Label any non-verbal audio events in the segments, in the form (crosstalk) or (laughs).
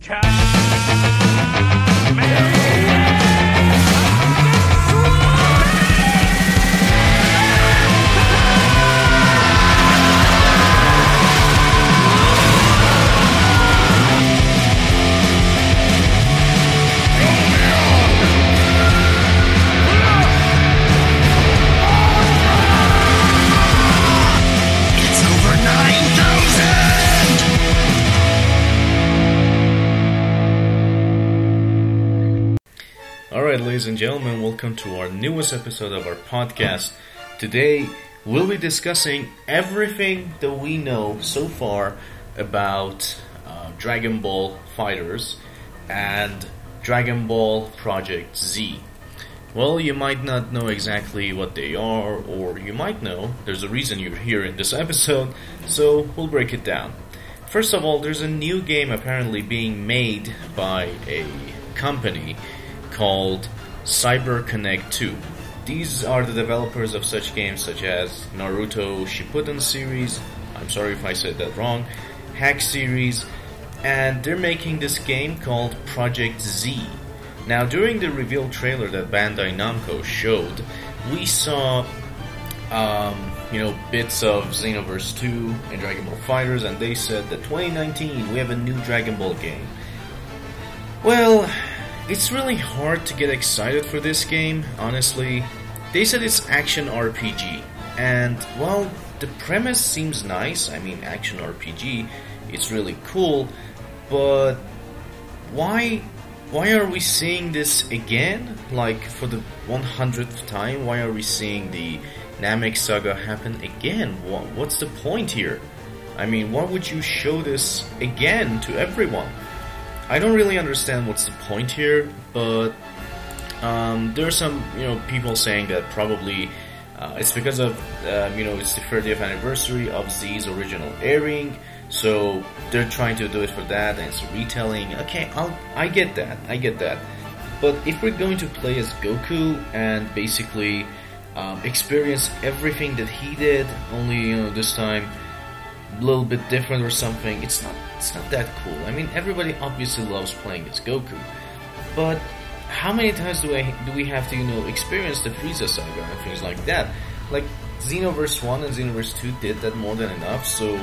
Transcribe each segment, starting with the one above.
It's ladies and gentlemen, welcome to our newest episode of our podcast. Today, we'll be discussing everything that we know so far about uh, Dragon Ball FighterZ and Dragon Ball Project Z. Well, you might not know exactly what they are, or you might know. There's a reason you're here in this episode, so we'll break it down. First of all, there's a new game apparently being made by a company called CyberConnect 2. These are the developers of such games such as Naruto Shippuden series, I'm sorry if I said that wrong, Hack series, and they're making this game called Project Z. Now, during the reveal trailer that Bandai Namco showed, we saw, um, you know, bits of Xenoverse 2 and Dragon Ball FighterZ, and they said that 2019 we have a new Dragon Ball game. Well, it's really hard to get excited for this game, honestly. They said it's action RPG, and while the premise seems nice. I mean, action RPG, it's really cool, but why why are we seeing this again? Like for the 100th time, why are we seeing the Namek saga happen again? What, what's the point here? I mean, why would you show this again to everyone? I don't really understand what's the point here, but um, there are some you know people saying that probably uh, it's because of um, you know it's the 30th anniversary of Z's original airing, so they're trying to do it for that, and it's retelling. Okay, I'll, I get that, I get that, but if we're going to play as Goku and basically um, experience everything that he did, only you know this time little bit different or something, it's not it's not that cool. I mean, everybody obviously loves playing as Goku, but how many times do I do we have to you know experience the Frieza saga and things like that? Like Xenoverse One and Xenoverse Two did that more than enough, so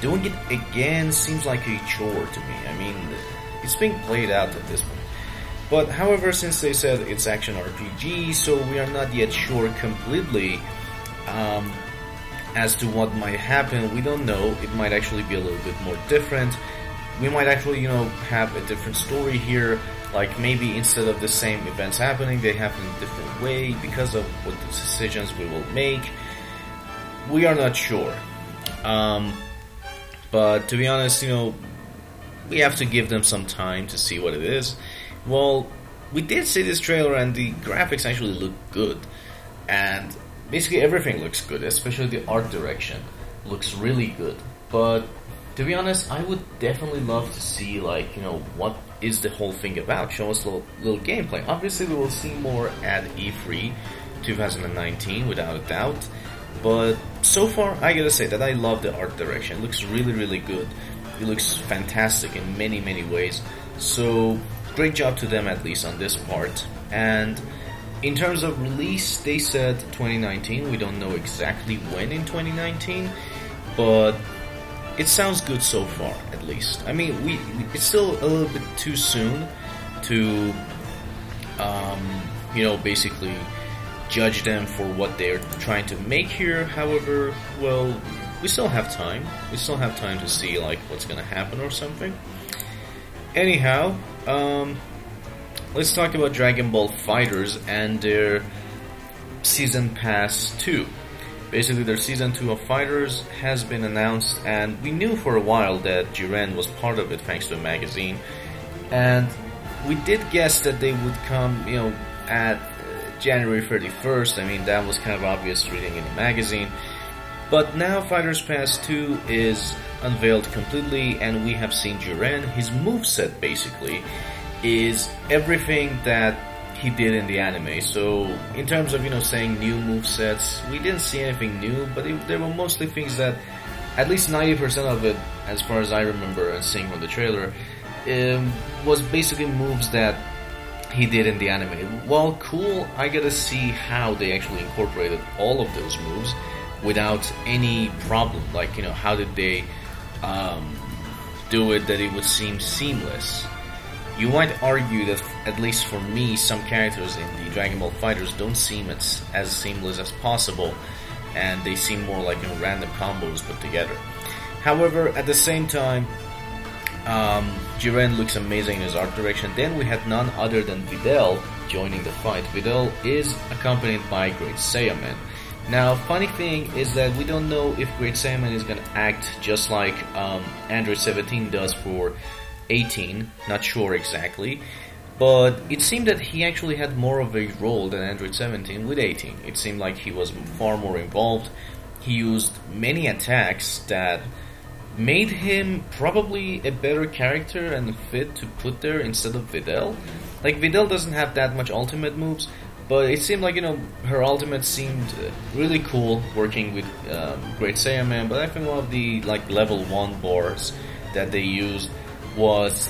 doing it again seems like a chore to me. I mean, it's being played out at this point. But however, since they said it's action RPG, so we are not yet sure completely um, as to what might happen. We don't know. It might actually be a little bit more different. We might actually, you know, have a different story here. Like maybe instead of the same events happening, they happen in a different way because of what decisions we will make. We are not sure. Um, but to be honest, you know, we have to give them some time to see what it is. Well, we did see this trailer and the graphics actually look good. And basically everything looks good, especially the art direction looks really good. But to be honest, I would definitely love to see like, you know, what is the whole thing about? Show us a little, little gameplay. Obviously we will see more at E3 2019 without a doubt. But so far, I gotta say that I love the art direction. It looks really, really good. It looks fantastic in many, many ways. So, great job to them at least on this part. And in terms of release, they said 2019. We don't know exactly when in 2019, but it sounds good so far, at least. I mean, we it's still a little bit too soon to, um, you know, basically judge them for what they're trying to make here. However, well, we still have time. We still have time to see like what's gonna happen or something. Anyhow, um, let's talk about Dragon Ball FighterZ and their Season Pass 2. Basically, their Season 2 of Fighters has been announced, and we knew for a while that Jiren was part of it thanks to a magazine. And we did guess that they would come, you know, at uh, January 31st. I mean, that was kind of obvious reading in the magazine. But now FighterZ Pass 2 is unveiled completely, and we have seen Jiren. His moveset basically is everything that he did in the anime. So, in terms of, you know, saying new move sets, we didn't see anything new, but it, they were mostly things that, at least 90% of it, as far as I remember and seeing from the trailer, um, was basically moves that he did in the anime. While cool, I gotta see how they actually incorporated all of those moves without any problem. Like, you know, how did they um, do it that it would seem seamless? You might argue that, at least for me, some characters in the Dragon Ball FighterZ don't seem as, as seamless as possible, and they seem more like you know, random combos put together. However, at the same time, um, Jiren looks amazing in his art direction. Then we had none other than Videl joining the fight. Videl is accompanied by Great Saiyaman. Now, funny thing is that we don't know if Great Saiyaman is gonna act just like um, Android 17 does for 18. Not sure exactly. But it seemed that he actually had more of a role than Android 17 with 18. It seemed like he was far more involved. He used many attacks that made him probably a better character and fit to put there instead of Videl. Like Videl doesn't have that much ultimate moves, but it seemed like you know her ultimate seemed really cool working with um, Great Saiyaman. But I think one of the like level one bars that they used was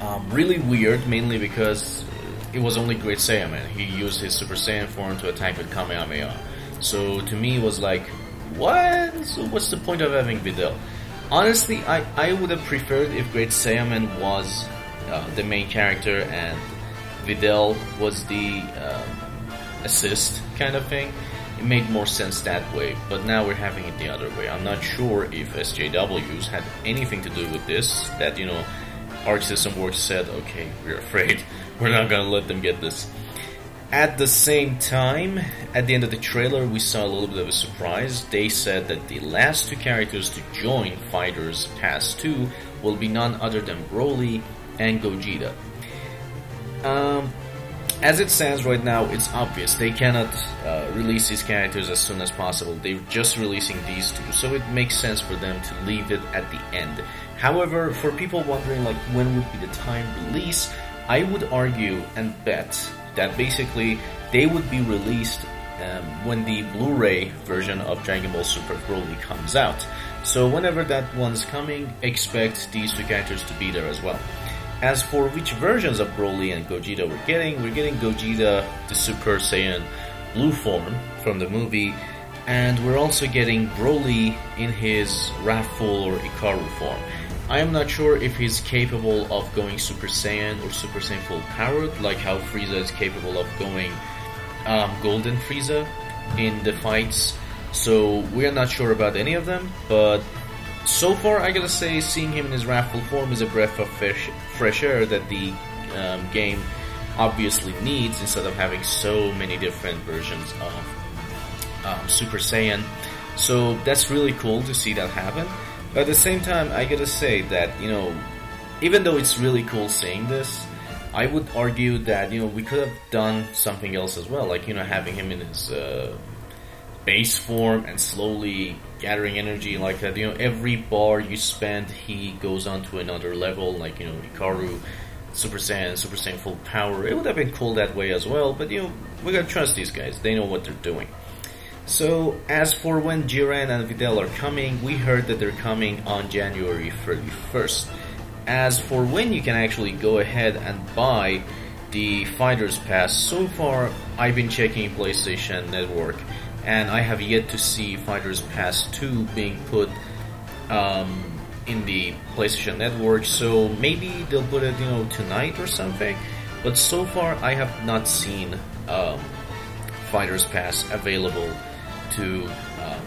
um, really weird, mainly because it was only Great Saiyaman. He used his Super Saiyan form to attack with Kamehameha. So to me, it was like, what? So what's the point of having Videl? Honestly, I, I would have preferred if Great Saiyaman was uh, the main character and Videl was the um, assist kind of thing. It made more sense that way, but now we're having it the other way. I'm not sure if SJWs had anything to do with this, that, you know, Arc System Works said, okay, we're afraid, (laughs) we're not gonna let them get this. At the same time, at the end of the trailer, we saw a little bit of a surprise. They said that the last two characters to join FighterZ Pass 2 will be none other than Broly and Gogeta. Um, as it stands right now, it's obvious they cannot uh, release these characters as soon as possible. They're just releasing these two, so it makes sense for them to leave it at the end. However, for people wondering like when would be the time release, I would argue and bet that basically they would be released um, when the Blu-ray version of Dragon Ball Super Broly comes out. So whenever that one's coming, expect these two characters to be there as well. As for which versions of Broly and Gogeta we're getting, we're getting Gogeta, the Super Saiyan blue form from the movie, and we're also getting Broly in his Wrathful or Ikaru form. I am not sure if he's capable of going Super Saiyan or Super Saiyan full powered, like how Frieza is capable of going um, Golden Frieza in the fights. So we are not sure about any of them, but so far I gotta say, seeing him in his wrathful form is a breath of fresh, fresh air that the um, game obviously needs instead of having so many different versions of um, Super Saiyan. So that's really cool to see that happen. But at the same time, I gotta say that, you know, even though it's really cool seeing this, I would argue that, you know, we could have done something else as well, like, you know, having him in his uh, base form and slowly gathering energy like that. You know, every bar you spend, he goes on to another level, like, you know, Ikaru, Super Saiyan, Super Saiyan full power. It would have been cool that way as well, but, you know, we gotta trust these guys. They know what they're doing. So, as for when Jiren and Videl are coming, we heard that they're coming on January 31st. As for when you can actually go ahead and buy the FighterZ Pass, so far I've been checking PlayStation Network and I have yet to see FighterZ Pass 2 being put um, in the PlayStation Network, so maybe they'll put it, you know, tonight or something. But so far I have not seen um, FighterZ Pass available to uh,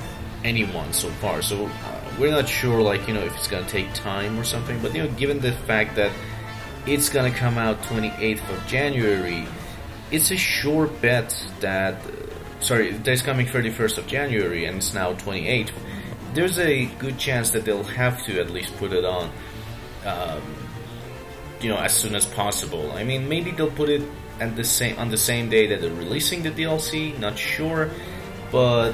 anyone so far. So uh, we're not sure, like you know, if it's gonna take time or something. But you know, given the fact that it's gonna come out 28th of January, it's a sure bet that. Sorry, that's coming 31st of January, and it's now 28th. There's a good chance that they'll have to at least put it on. Um, you know, as soon as possible. I mean, maybe they'll put it at the same on the same day that they're releasing the DLC. Not sure but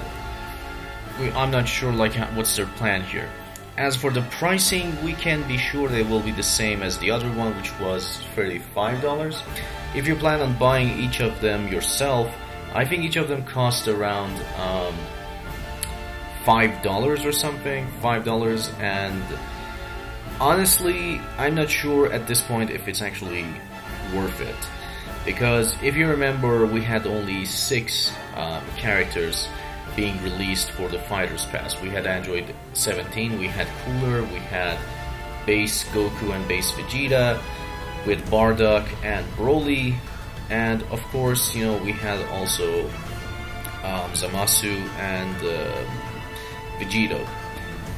I'm not sure like what's their plan here. As for the pricing, we can be sure they will be the same as the other one, which was $35. If you plan on buying each of them yourself, I think each of them cost around um, $5 or something. $5 and honestly, I'm not sure at this point if it's actually worth it. Because if you remember, we had only six um, characters being released for the FighterZ Pass. We had Android 17, we had Cooler, we had Base Goku and Base Vegeta, with Bardock and Broly, and of course, you know, we had also um, Zamasu and uh, Vegito.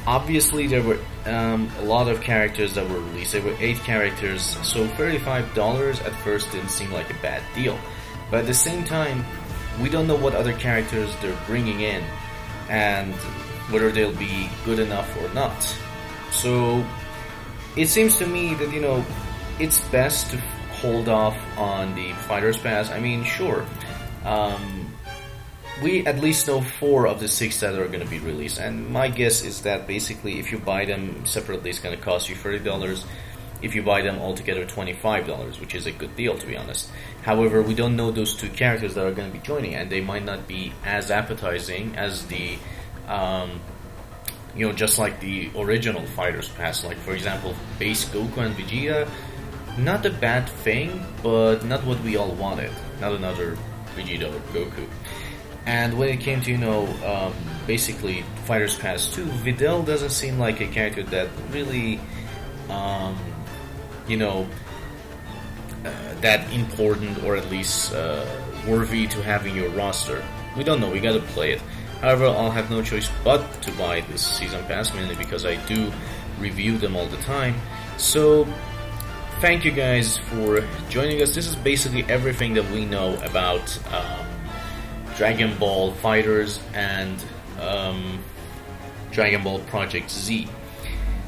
Obviously, there were um, a lot of characters that were released. There were eight characters, so $35 at first didn't seem like a bad deal. But at the same time, we don't know what other characters they're bringing in and whether they'll be good enough or not. So it seems to me that, you know, it's best to hold off on the FighterZ Pass. I mean, sure. Um, we at least know four of the six that are going to be released, and my guess is that basically, if you buy them separately, it's going to cost you thirty dollars. If you buy them all together, twenty-five dollars, which is a good deal, to be honest. However, we don't know those two characters that are going to be joining, and they might not be as appetizing as the, um, you know, just like the original FighterZ Pass. Like for example, base Goku and Vegeta, not a bad thing, but not what we all wanted. Not another Vegeta or Goku. And when it came to, you know, um, basically FighterZ Pass 2, Videl doesn't seem like a character that really, um, you know, uh, that important or at least uh, worthy to have in your roster. We don't know, we gotta play it. However, I'll have no choice but to buy this season pass mainly because I do review them all the time. So, thank you guys for joining us. This is basically everything that we know about um, Dragon Ball FighterZ and um, Dragon Ball Project Z.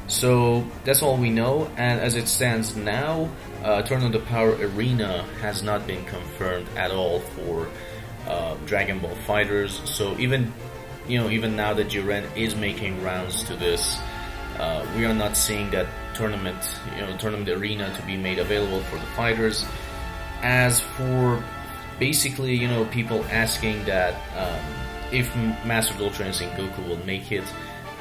So that's all we know, and as it stands now, uh, Tournament of Power Arena has not been confirmed at all for uh, Dragon Ball FighterZ. So even you know, even now that Jiren is making rounds to this, uh, we are not seeing that tournament, you know, tournament arena to be made available for the fighters. As for basically, you know, people asking that um, if Master Ultra Instinct Goku will make it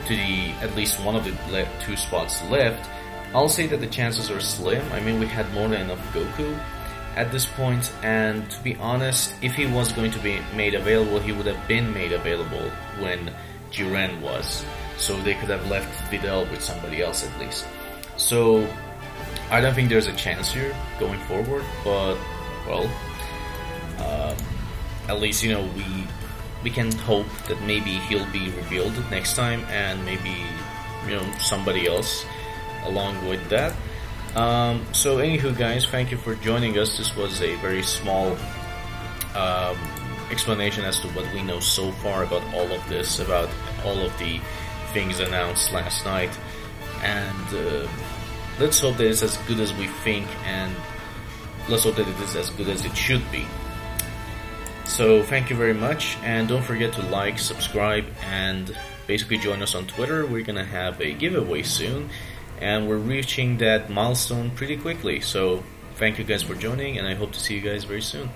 to the at least one of the two spots left, I'll say that the chances are slim. I mean, we had more than enough Goku at this point, and to be honest, if he was going to be made available, he would have been made available when Jiren was. So they could have left Videl with somebody else at least. So I don't think there's a chance here going forward, but well, um, at least you know we we can hope that maybe he'll be revealed next time, and maybe you know somebody else along with that. Um, so, anywho, guys, thank you for joining us. This was a very small um, explanation as to what we know so far about all of this, about all of the things announced last night, and uh, let's hope that it's as good as we think, and let's hope that it is as good as it should be. So thank you very much, and don't forget to like, subscribe, and basically join us on Twitter. We're gonna have a giveaway soon, and we're reaching that milestone pretty quickly. So thank you guys for joining, and I hope to see you guys very soon.